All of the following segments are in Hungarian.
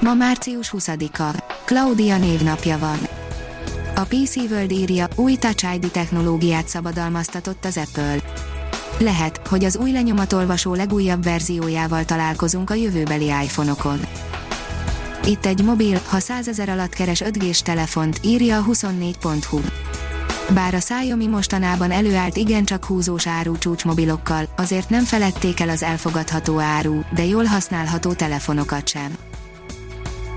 Ma március 20-a. Claudia névnapja van. A PC World írja, új Touch ID technológiát szabadalmaztatott az Apple. Lehet, hogy az új lenyomatolvasó legújabb verziójával találkozunk a jövőbeli iPhone-okon. Itt egy mobil, ha 100 ezer alatt keres 5G-s telefont, írja a 24.hu. Bár a Xiaomi mostanában előállt igencsak húzós áru csúcsmobilokkal, azért nem feledték el az elfogadható áru, de jól használható telefonokat sem.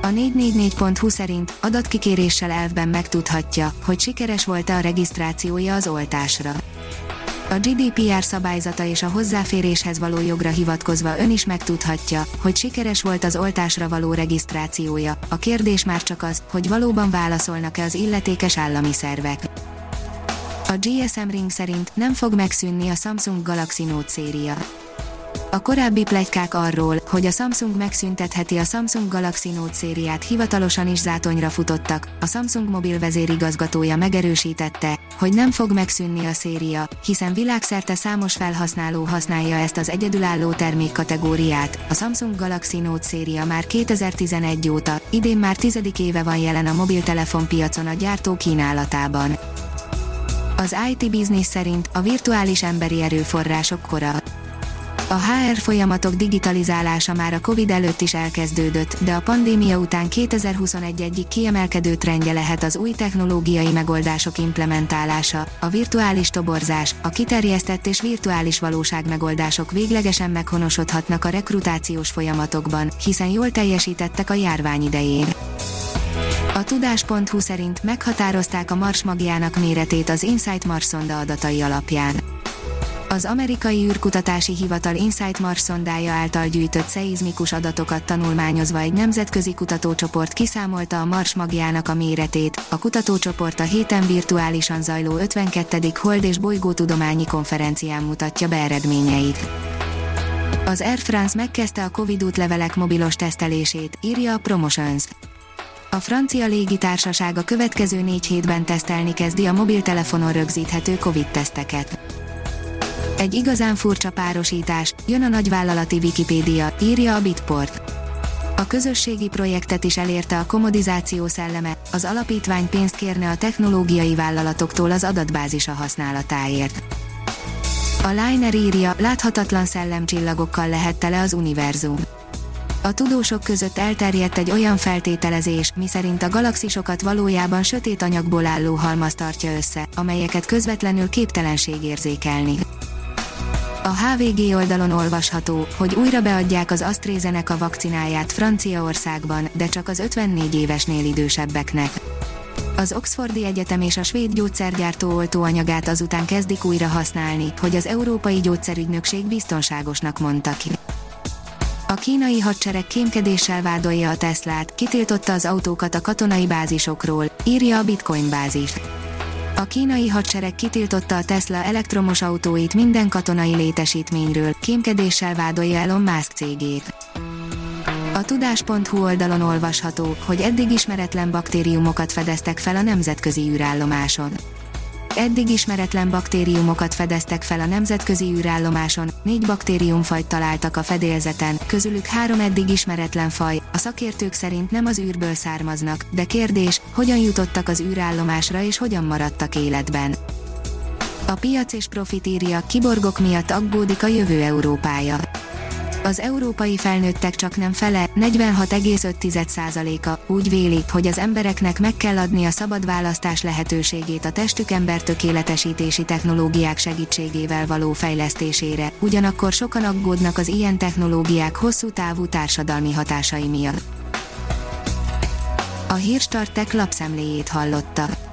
A 444.hu szerint adatkikéréssel elvben megtudhatja, hogy sikeres volt-e a regisztrációja az oltásra. A GDPR szabályzata és a hozzáféréshez való jogra hivatkozva ön is megtudhatja, hogy sikeres volt az oltásra való regisztrációja. A kérdés már csak az, hogy valóban válaszolnak-e az illetékes állami szervek. A GSM Ring szerint nem fog megszűnni a Samsung Galaxy Note széria. A korábbi plegykák arról, hogy a Samsung megszüntetheti a Samsung Galaxy Note szériát hivatalosan is zátonyra futottak, a Samsung mobil vezérigazgatója megerősítette, hogy nem fog megszűnni a széria, hiszen világszerte számos felhasználó használja ezt az egyedülálló termékkategóriát. A Samsung Galaxy Note széria már 2011 óta, idén már tizedik éve van jelen a mobiltelefon piacon a gyártó kínálatában. Az IT Business szerint a virtuális emberi erőforrások kora. A HR folyamatok digitalizálása már a Covid előtt is elkezdődött, de a pandémia után 2021 egyik kiemelkedő trendje lehet az új technológiai megoldások implementálása, a virtuális toborzás, a kiterjesztett és virtuális valóság megoldások véglegesen meghonosodhatnak a rekrutációs folyamatokban, hiszen jól teljesítettek a járvány idején. A tudás.hu szerint meghatározták a Mars magjának méretét az Insight Mars szonda adatai alapján. Az amerikai űrkutatási hivatal Insight Mars szondája által gyűjtött szeizmikus adatokat tanulmányozva egy nemzetközi kutatócsoport kiszámolta a Mars magjának a méretét. A kutatócsoport a héten virtuálisan zajló 52. Hold és bolygótudományi konferencián mutatja be eredményeit. Az Air France megkezdte a Covid útlevelek mobilos tesztelését, írja a Promotions. A francia légitársaság a következő négy hétben tesztelni kezdi a mobiltelefonon rögzíthető Covid-teszteket. Egy igazán furcsa párosítás, jön a nagyvállalati Wikipédia, írja a Bitport. A közösségi projektet is elérte a komodizáció szelleme, az alapítvány pénzt kérne a technológiai vállalatoktól az adatbázisa használatáért. A Liner írja, láthatatlan szellemcsillagokkal lehet tele az univerzum. A tudósok között elterjedt egy olyan feltételezés, miszerint a galaxisokat valójában sötét anyagból álló halmaz tartja össze, amelyeket közvetlenül képtelenség érzékelni. A HVG oldalon olvasható, hogy újra beadják az AstraZeneca vakcináját Franciaországban, de csak az 54 évesnél idősebbeknek. Az Oxfordi Egyetem és a svéd gyógyszergyártó oltóanyagát azután kezdik újra használni, hogy az Európai Gyógyszerügynökség biztonságosnak mondta ki. A kínai hadsereg kémkedéssel vádolja a Teslát, kitiltotta az autókat a katonai bázisokról, írja a Bitcoin bázis. A kínai hadsereg kitiltotta a Tesla elektromos autóit minden katonai létesítményről, kémkedéssel vádolja Elon Musk cégét. A tudás.hu oldalon olvasható, hogy eddig ismeretlen baktériumokat fedeztek fel a nemzetközi űrállomáson eddig ismeretlen baktériumokat fedeztek fel a nemzetközi űrállomáson, négy baktériumfajt találtak a fedélzeten, közülük három eddig ismeretlen faj, a szakértők szerint nem az űrből származnak, de kérdés, hogyan jutottak az űrállomásra és hogyan maradtak életben. A piac és profit írja, kiborgok miatt aggódik a jövő Európája az európai felnőttek csak nem fele, 46,5%-a úgy véli, hogy az embereknek meg kell adni a szabad választás lehetőségét a testük ember tökéletesítési technológiák segítségével való fejlesztésére, ugyanakkor sokan aggódnak az ilyen technológiák hosszú távú társadalmi hatásai miatt. A Hírstartek lapszemléjét hallotta.